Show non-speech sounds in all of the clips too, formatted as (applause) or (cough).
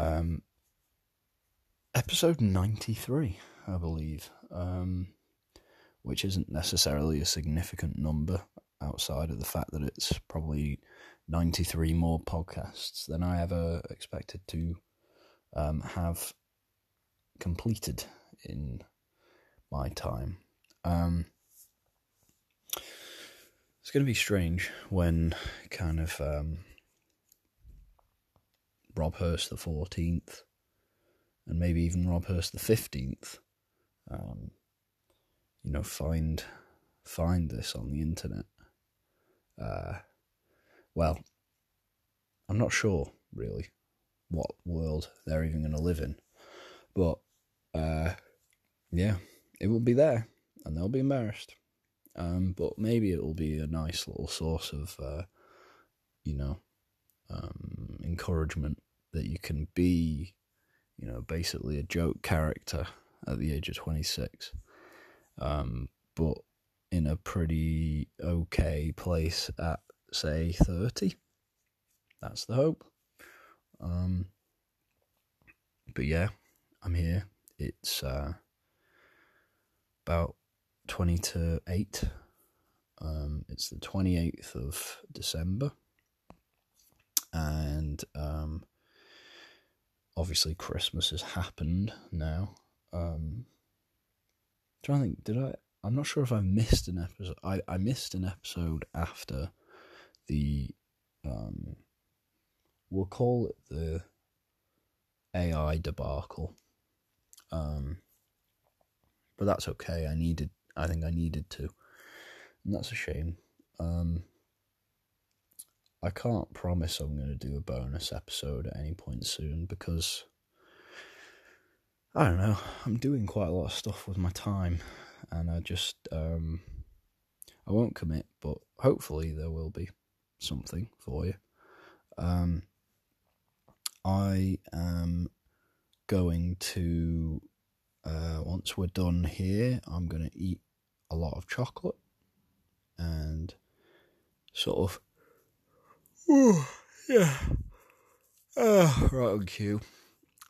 Um, episode 93, I believe, um, which isn't necessarily a significant number outside of the fact that it's probably 93 more podcasts than I ever expected to um, have completed in my time. Um, it's going to be strange when kind of um, Rob Hurst the 14th and maybe even Rob Hurst the 15th, um, you know, find find this on the internet. Uh, well, I'm not sure really what world they're even going to live in, but uh, yeah, it will be there, and they'll be embarrassed. Um, but maybe it will be a nice little source of, uh, you know, um, encouragement that you can be, you know, basically a joke character at the age of 26, um, but in a pretty okay place at, say, 30. That's the hope. Um, but yeah, I'm here. It's uh, about 20 to 8. Um, it's the 28th of December. And um, obviously, Christmas has happened now. Um, trying to think, did I? I'm not sure if I missed an episode. I, I missed an episode after the. Um, we'll call it the AI debacle. Um, but that's okay. I needed I think I needed to. And that's a shame. Um, I can't promise I'm going to do a bonus episode at any point soon because I don't know. I'm doing quite a lot of stuff with my time, and I just um, I won't commit, but hopefully there will be something for you. Um, I am going to uh, once we're done here, I'm going to eat a lot of chocolate and sort of. Yeah. Uh, right on cue.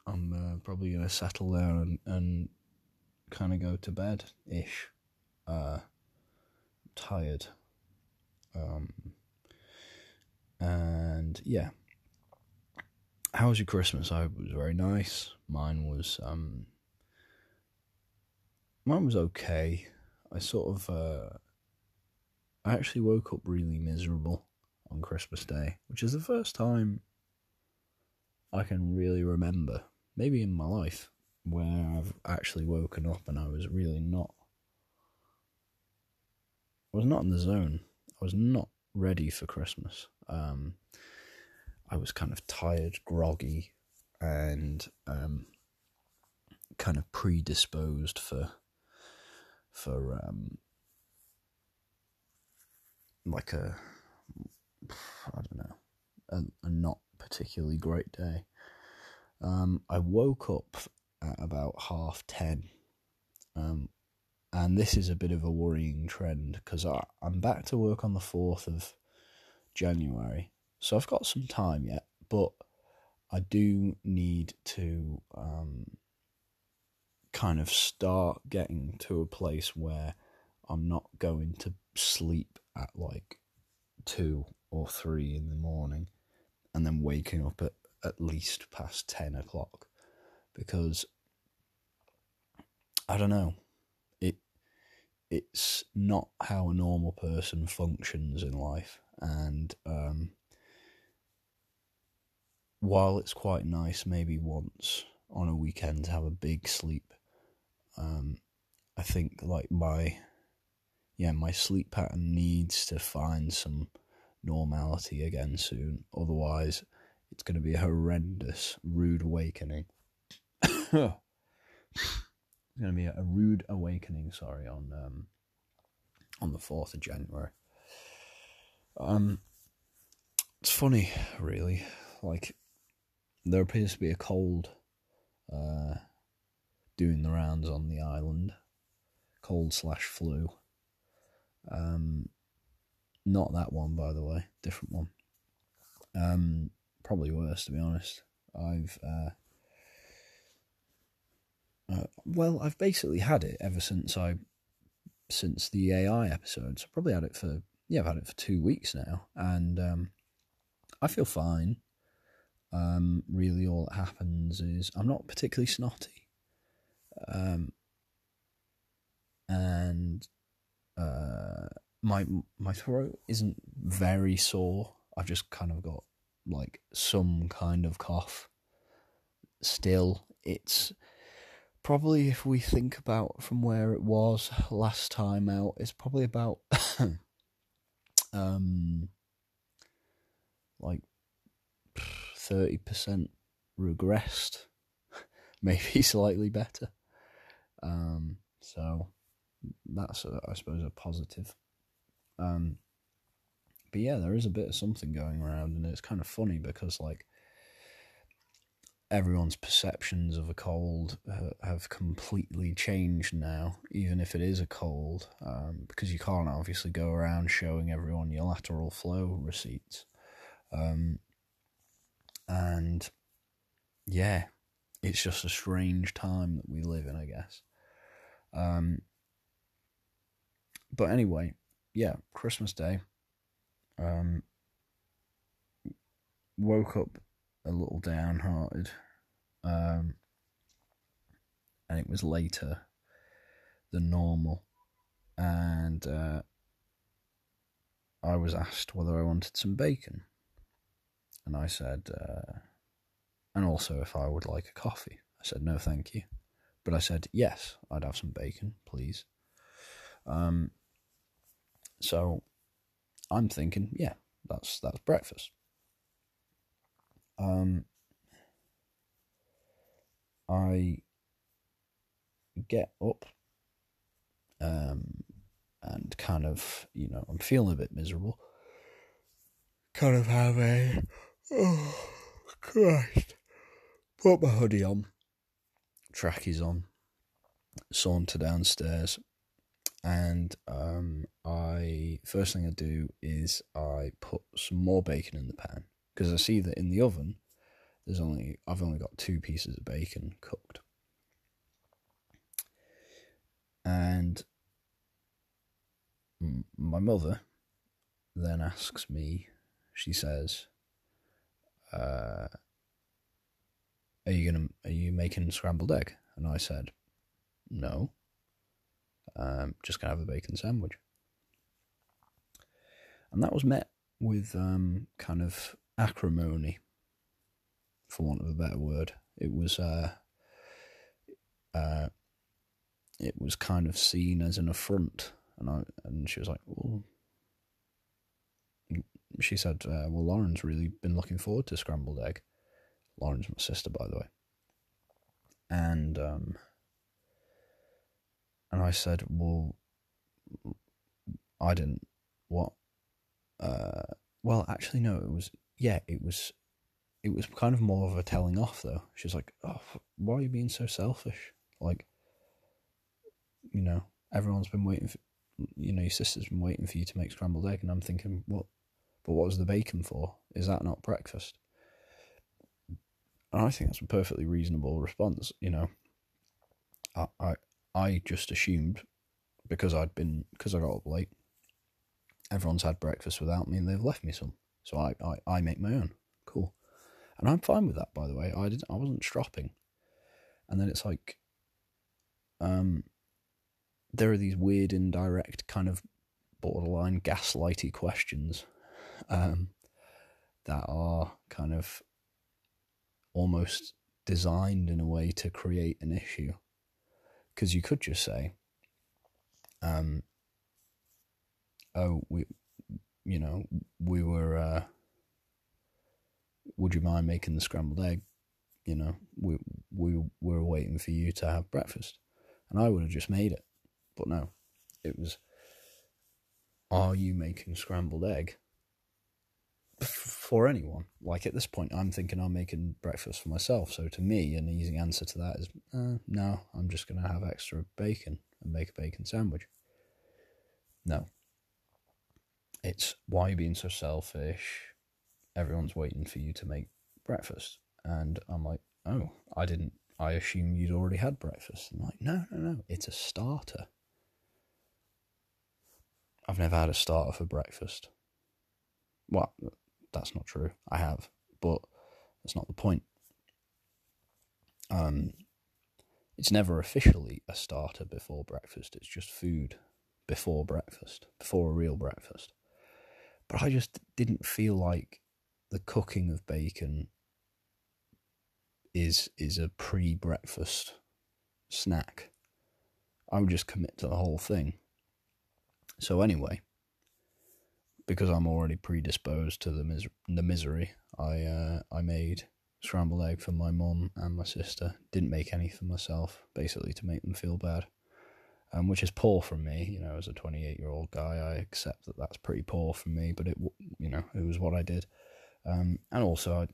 I'm uh, probably going to settle down and, and kind of go to bed ish. Uh, tired. Um, and yeah. How was your Christmas? I hope it was very nice. Mine was um, mine was okay. I sort of, uh, I actually woke up really miserable on Christmas Day, which is the first time I can really remember, maybe in my life, where I've actually woken up and I was really not. I was not in the zone. I was not ready for Christmas. Um, I was kind of tired, groggy, and um, kind of predisposed for for um, like a I don't know a, a not particularly great day. Um, I woke up at about half ten, um, and this is a bit of a worrying trend because I'm back to work on the fourth of January, so I've got some time yet, but I do need to um, kind of start getting to a place where I'm not going to sleep at like two or three in the morning and then waking up at at least past 10 o'clock because I don't know it it's not how a normal person functions in life and um, while it's quite nice maybe once on a weekend to have a big sleep um, I think like my yeah my sleep pattern needs to find some normality again soon. Otherwise, it's going to be a horrendous, rude awakening. (coughs) it's going to be a, rude awakening. Sorry on um, on the fourth of January. Um, it's funny, really. Like there appears to be a cold. Uh, doing the rounds on the island, cold slash flu. Um, not that one, by the way, different one. Um, probably worse to be honest. I've uh, Uh, well, I've basically had it ever since I, since the AI episodes. I've probably had it for yeah, I've had it for two weeks now, and um, I feel fine. Um, really, all that happens is I'm not particularly snotty, um, and uh, my my throat isn't very sore. I've just kind of got like some kind of cough. Still, it's probably if we think about from where it was last time out, it's probably about (coughs) um like thirty percent regressed, (laughs) maybe slightly better. Um, so that's a, I suppose a positive. Um, but yeah, there is a bit of something going around, and it's kind of funny because like everyone's perceptions of a cold have completely changed now, even if it is a cold, um, because you can't obviously go around showing everyone your lateral flow receipts. Um, and yeah, it's just a strange time that we live in, I guess. Um, but anyway, yeah, Christmas Day. Um, woke up a little downhearted, um, and it was later than normal, and uh, I was asked whether I wanted some bacon, and I said, uh, and also if I would like a coffee. I said no, thank you, but I said yes, I'd have some bacon, please. Um, so I'm thinking, yeah, that's that's breakfast. Um, I get up um, and kind of, you know, I'm feeling a bit miserable. Kind of have a, oh, Christ. Put my hoodie on, trackies on, saunter downstairs, and um, I first thing I do is I put some more bacon in the pan because I see that in the oven there's only I've only got two pieces of bacon cooked, and my mother then asks me. She says, uh, "Are you gonna are you making scrambled egg?" And I said, "No." Um, just gonna have a bacon sandwich. And that was met with um, kind of acrimony, for want of a better word. It was uh, uh, it was kind of seen as an affront, and I and she was like, "Well," she said, uh, "Well, Lauren's really been looking forward to scrambled egg." Lauren's my sister, by the way, and um, and I said, "Well, I didn't. What? Uh, well, actually, no. It was yeah. It was. It was kind of more of a telling off, though. She was like, "Oh, why are you being so selfish? Like, you know, everyone's been waiting for, you know, your sister's been waiting for you to make scrambled egg." And I'm thinking, what? But what was the bacon for? Is that not breakfast? And I think that's a perfectly reasonable response. You know, I, I I just assumed because I'd been because I got up late, everyone's had breakfast without me and they've left me some. So I, I, I make my own. Cool. And I'm fine with that by the way. I didn't I wasn't stropping. And then it's like um there are these weird indirect kind of borderline gaslighty questions um that are kind of almost designed in a way to create an issue because you could just say, um, "Oh, we, you know, we were. Uh, would you mind making the scrambled egg? You know, we we were waiting for you to have breakfast, and I would have just made it, but no, it was. Are you making scrambled egg? For anyone. Like at this point, I'm thinking I'm making breakfast for myself. So to me, an easy answer to that is uh, no, I'm just going to have extra bacon and make a bacon sandwich. No. It's why you being so selfish? Everyone's waiting for you to make breakfast. And I'm like, oh, I didn't, I assume you'd already had breakfast. I'm like, no, no, no, it's a starter. I've never had a starter for breakfast. Well, that's not true. I have, but that's not the point. Um, it's never officially a starter before breakfast. It's just food before breakfast, before a real breakfast. But I just didn't feel like the cooking of bacon is is a pre-breakfast snack. I would just commit to the whole thing. So anyway, because I'm already predisposed to the mis- the misery, I uh, I made scrambled egg for my mum and my sister. Didn't make any for myself, basically to make them feel bad, um, which is poor from me. You know, as a 28 year old guy, I accept that that's pretty poor from me, but it you know it was what I did, um, and also I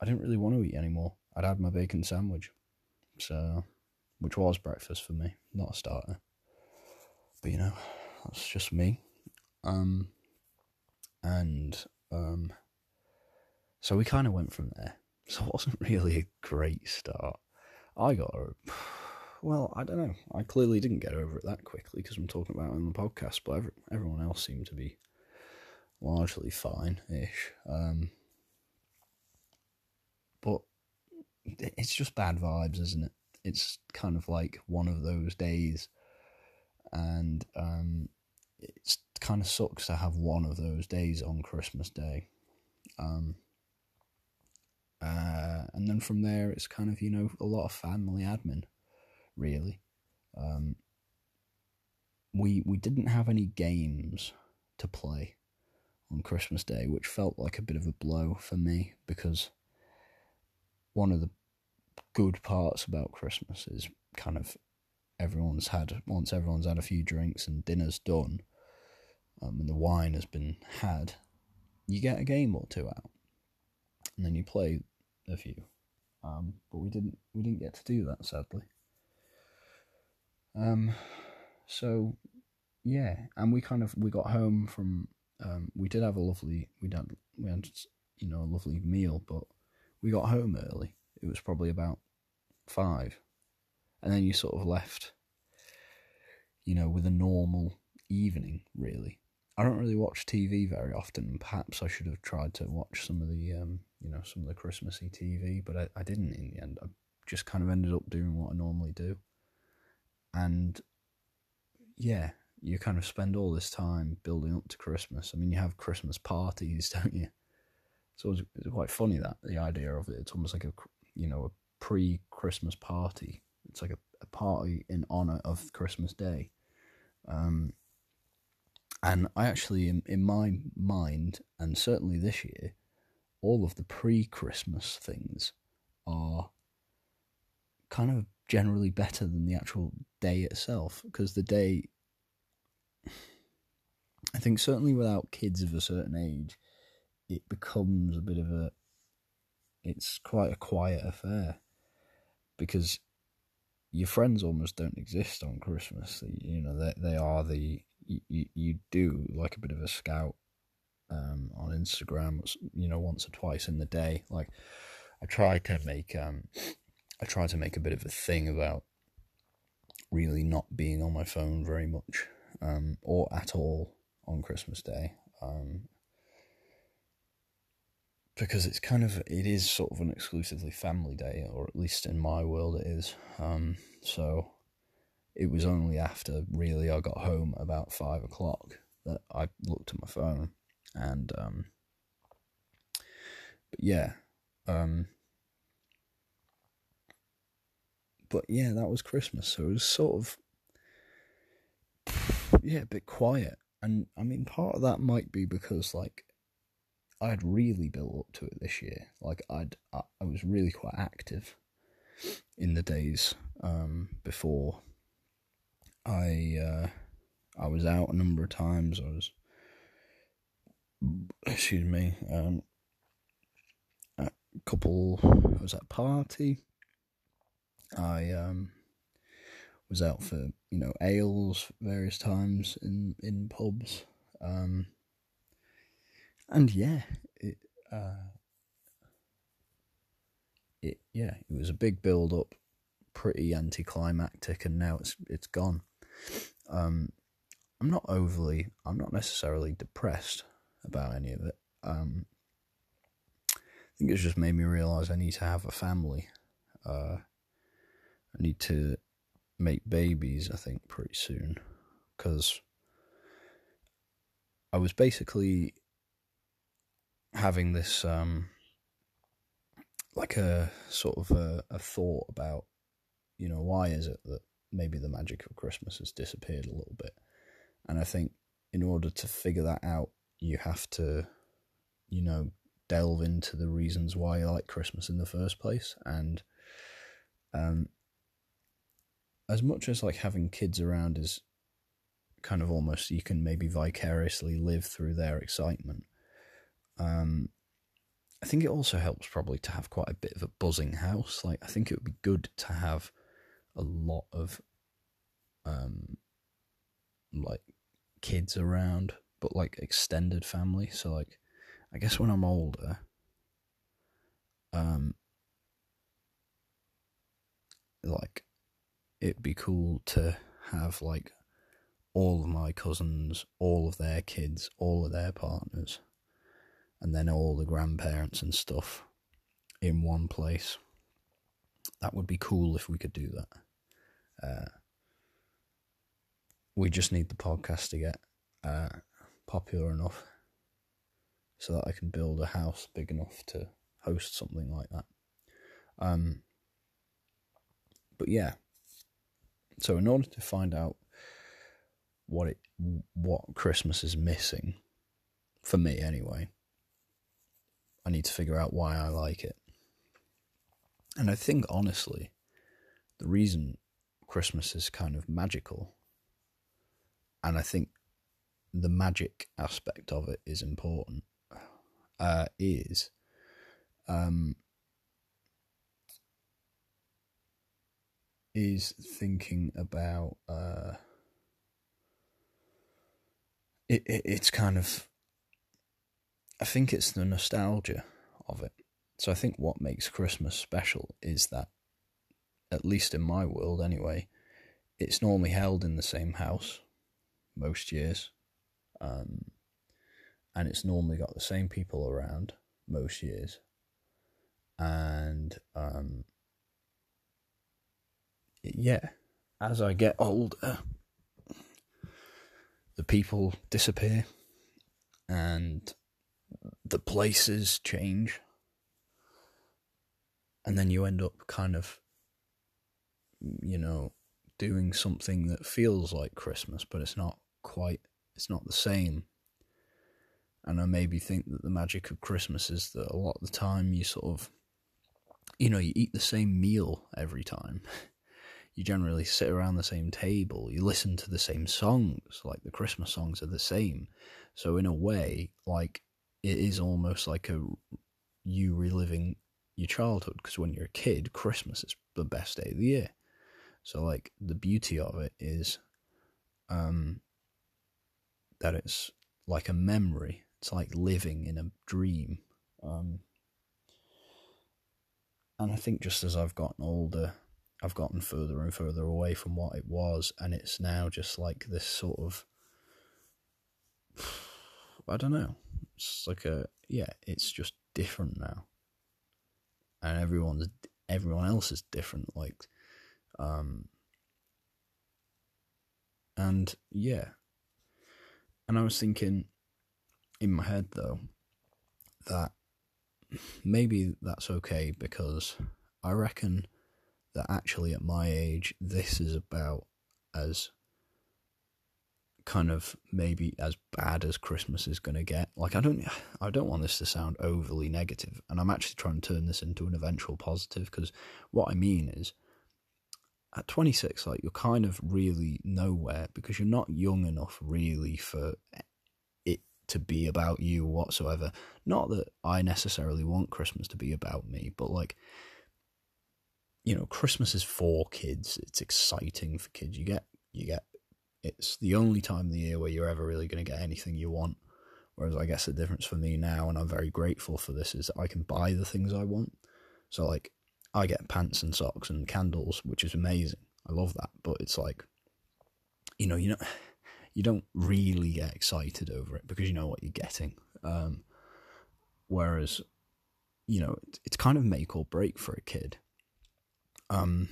I didn't really want to eat anymore. I'd had my bacon sandwich, so which was breakfast for me, not a starter. But you know, that's just me. Um, and um, so we kind of went from there. So it wasn't really a great start. I got a, (sighs) well, I don't know. I clearly didn't get over it that quickly because I'm talking about it on the podcast, but every, everyone else seemed to be largely fine-ish. Um, but it's just bad vibes, isn't it? It's kind of like one of those days, and um, it kind of sucks to have one of those days on Christmas Day. Um, uh, and then from there, it's kind of you know a lot of family admin, really. Um, we we didn't have any games to play on Christmas Day, which felt like a bit of a blow for me because one of the good parts about Christmas is kind of everyone's had once everyone's had a few drinks and dinner's done, um, and the wine has been had, you get a game or two out, and then you play a few. Um, but we didn't we didn't get to do that sadly. Um, so yeah, and we kind of we got home from um, we did have a lovely we had we had you know a lovely meal, but we got home early. It was probably about five, and then you sort of left, you know, with a normal evening. Really, I don't really watch TV very often. Perhaps I should have tried to watch some of the, um, you know, some of the Christmassy TV, but I, I didn't in the end. I just kind of ended up doing what I normally do, and yeah, you kind of spend all this time building up to Christmas. I mean, you have Christmas parties, (laughs) don't you? So it's, it's quite funny that the idea of it. It's almost like a, you know, a pre-Christmas party. It's like a, a party in honor of Christmas Day. Um, and I actually, in, in my mind, and certainly this year, all of the pre-Christmas things are kind of generally better than the actual day itself because the day I think certainly without kids of a certain age, it becomes a bit of a. It's quite a quiet affair, because your friends almost don't exist on Christmas. You know they they are the you you do like a bit of a scout um, on Instagram. You know once or twice in the day. Like I try to make um I try to make a bit of a thing about really not being on my phone very much um, or at all on Christmas Day. Um, because it's kind of it is sort of an exclusively family day, or at least in my world it is. Um, so it was only after really I got home about five o'clock that I looked at my phone, and um, but yeah, um, but yeah, that was Christmas, so it was sort of yeah, a bit quiet. And I mean, part of that might be because like I'd really built up to it this year. Like I'd I, I was really quite active in the days um, before. I uh, I was out a number of times. I was excuse me. Um, a couple. I was at a party. I um was out for you know ales various times in in pubs, um, and yeah, it uh, it yeah it was a big build up pretty anticlimactic, and now it's it's gone. Um, I'm not overly, I'm not necessarily depressed about any of it. Um, I think it's just made me realize I need to have a family. Uh, I need to make babies. I think pretty soon because I was basically having this um, like a sort of a, a thought about you know why is it that maybe the magic of Christmas has disappeared a little bit, and I think in order to figure that out, you have to you know delve into the reasons why you like Christmas in the first place, and um, as much as like having kids around is kind of almost you can maybe vicariously live through their excitement. Um, I think it also helps probably to have quite a bit of a buzzing house. Like I think it would be good to have a lot of um like kids around, but like extended family. So like I guess when I'm older, um like it'd be cool to have like all of my cousins, all of their kids, all of their partners, and then all the grandparents and stuff in one place. That would be cool if we could do that. Uh, we just need the podcast to get uh, popular enough so that I can build a house big enough to host something like that. Um, but yeah, so in order to find out what it what Christmas is missing for me anyway. I need to figure out why I like it. And I think honestly, the reason Christmas is kind of magical and I think the magic aspect of it is important uh, is um, is thinking about uh, it, it it's kind of I think it's the nostalgia of it. So I think what makes Christmas special is that at least in my world anyway, it's normally held in the same house most years. Um, and it's normally got the same people around most years. And um, yeah, as I get older, the people disappear and the places change and then you end up kind of you know doing something that feels like christmas but it's not quite it's not the same. And i maybe think that the magic of christmas is that a lot of the time you sort of you know you eat the same meal every time. (laughs) You generally sit around the same table, you listen to the same songs, like the Christmas songs are the same. So in a way, like it is almost like a you reliving your childhood because when you're a kid, Christmas is the best day of the year. So like the beauty of it is um that it's like a memory. It's like living in a dream. Um and I think just as I've gotten older, I've gotten further and further away from what it was, and it's now just like this sort of (sighs) I don't know. It's like a yeah, it's just different now, and everyone's everyone else is different. Like, um, and yeah, and I was thinking in my head though that maybe that's okay because I reckon that actually at my age, this is about as kind of maybe as bad as Christmas is going to get. Like I don't I don't want this to sound overly negative and I'm actually trying to turn this into an eventual positive because what I mean is at 26 like you're kind of really nowhere because you're not young enough really for it to be about you whatsoever. Not that I necessarily want Christmas to be about me, but like you know, Christmas is for kids. It's exciting for kids. You get, you get, it's the only time of the year where you're ever really going to get anything you want. Whereas I guess the difference for me now, and I'm very grateful for this, is that I can buy the things I want. So, like, I get pants and socks and candles, which is amazing. I love that, but it's like, you know, you know, (sighs) you don't really get excited over it because you know what you're getting. Um, whereas, you know, it's kind of make or break for a kid. Um,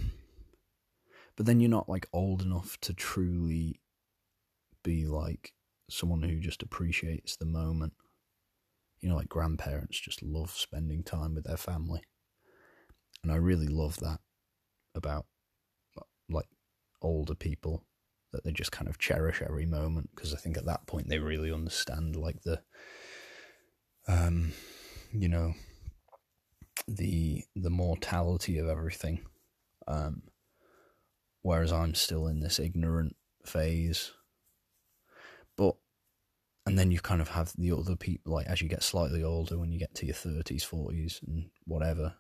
but then you're not like old enough to truly be like someone who just appreciates the moment. You know, like grandparents just love spending time with their family. And I really love that about like older people that they just kind of cherish every moment because I think at that point they really understand like the um you know the the mortality of everything um whereas I'm still in this ignorant phase. But and then you kind of have the other people like as you get slightly older when you get to your 30s 40s and whatever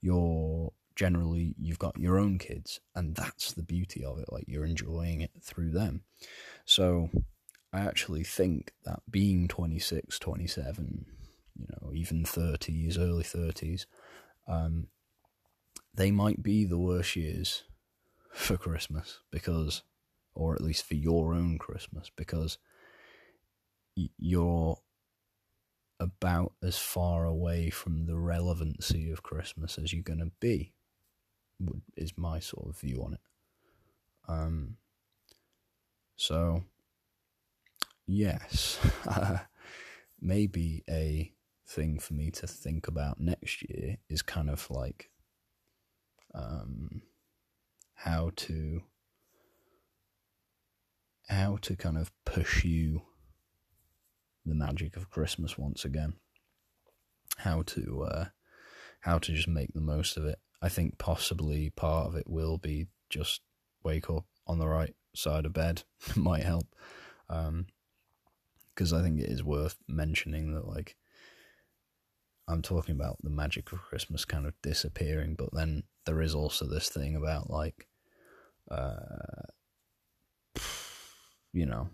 you're generally you've got your own kids and that's the beauty of it like you're enjoying it through them. So i actually think that being 26 27 you know even 30s early 30s um, they might be the worst years for christmas because or at least for your own christmas because you're about as far away from the relevancy of Christmas as you're going to be, is my sort of view on it. Um, so, yes, (laughs) maybe a thing for me to think about next year is kind of like um, how to how to kind of pursue the magic of Christmas once again. How to uh, how to just make the most of it. I think possibly part of it will be just wake up on the right side of bed (laughs) might help. Because um, I think it is worth mentioning that like I'm talking about the magic of Christmas kind of disappearing, but then there is also this thing about like, uh, you know,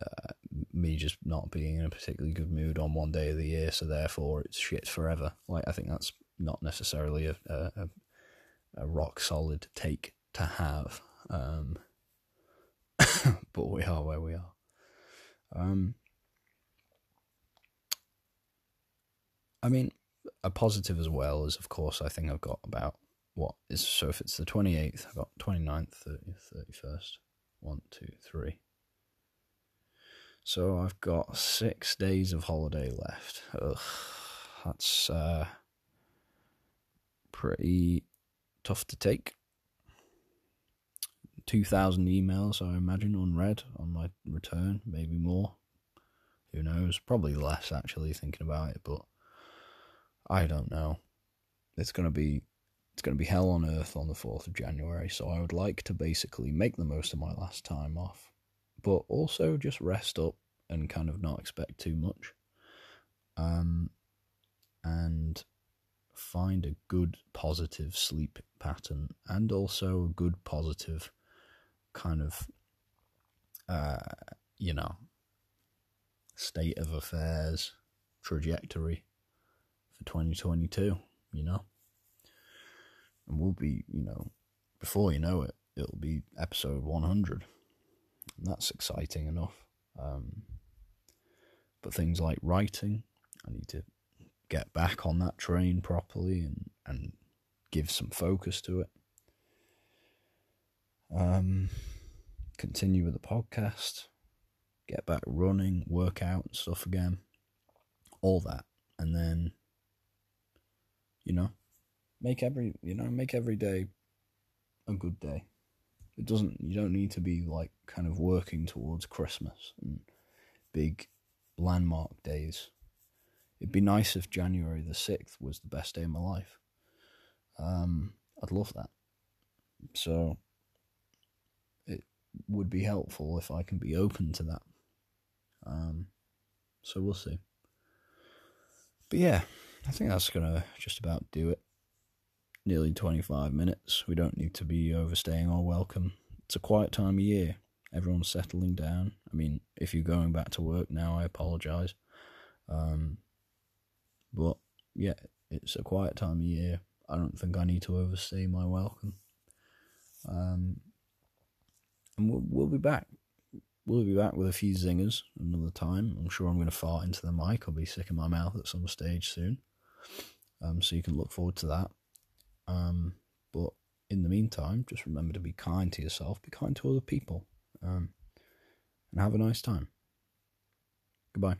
uh, me just not being in a particularly good mood on one day of the year, so therefore it's shit forever. Like I think that's not necessarily a a, a rock solid take to have, um, (coughs) but we are where we are. Um, I mean, a positive as well is, of course, I think I've got about what is so if it's the 28th, I've got 29th, 30th, 31st, 1, 2, 3, so I've got six days of holiday left. Ugh, that's uh, pretty tough to take. 2,000 emails, I imagine, unread on my return, maybe more. Who knows? Probably less, actually, thinking about it, but I don't know. It's going to be. It's going to be hell on earth on the 4th of January, so I would like to basically make the most of my last time off but also just rest up and kind of not expect too much. Um, and find a good positive sleep pattern and also a good positive kind of uh, you know state of affairs trajectory for 2022 you know and we'll be you know before you know it it'll be episode 100 And that's exciting enough. Um, but things like writing, I need to get back on that train properly and, and give some focus to it. Um, continue with the podcast, get back running, work out and stuff again, all that, and then, you know, make every you know make every day a good day. It doesn't. You don't need to be like kind of working towards Christmas and big landmark days. It'd be nice if January the sixth was the best day of my life. Um, I'd love that. So it would be helpful if I can be open to that. Um, so we'll see. But yeah, I think that's gonna just about do it nearly 25 minutes. We don't need to be overstaying our welcome. It's a quiet time of year. Everyone's settling down. I mean, if you're going back to work now, I apologise. Um, but yeah, it's a quiet time of year. I don't think I need to overstay my welcome. Um, and we'll, we'll be back. We'll be back with a few zingers another time. I'm sure I'm going to fart into the mic. I'll be sick in my mouth at some stage soon. Um, so you can look forward to that. Um, but in the meantime, just remember to be kind to yourself, be kind to other people, um, and have a nice time. Goodbye.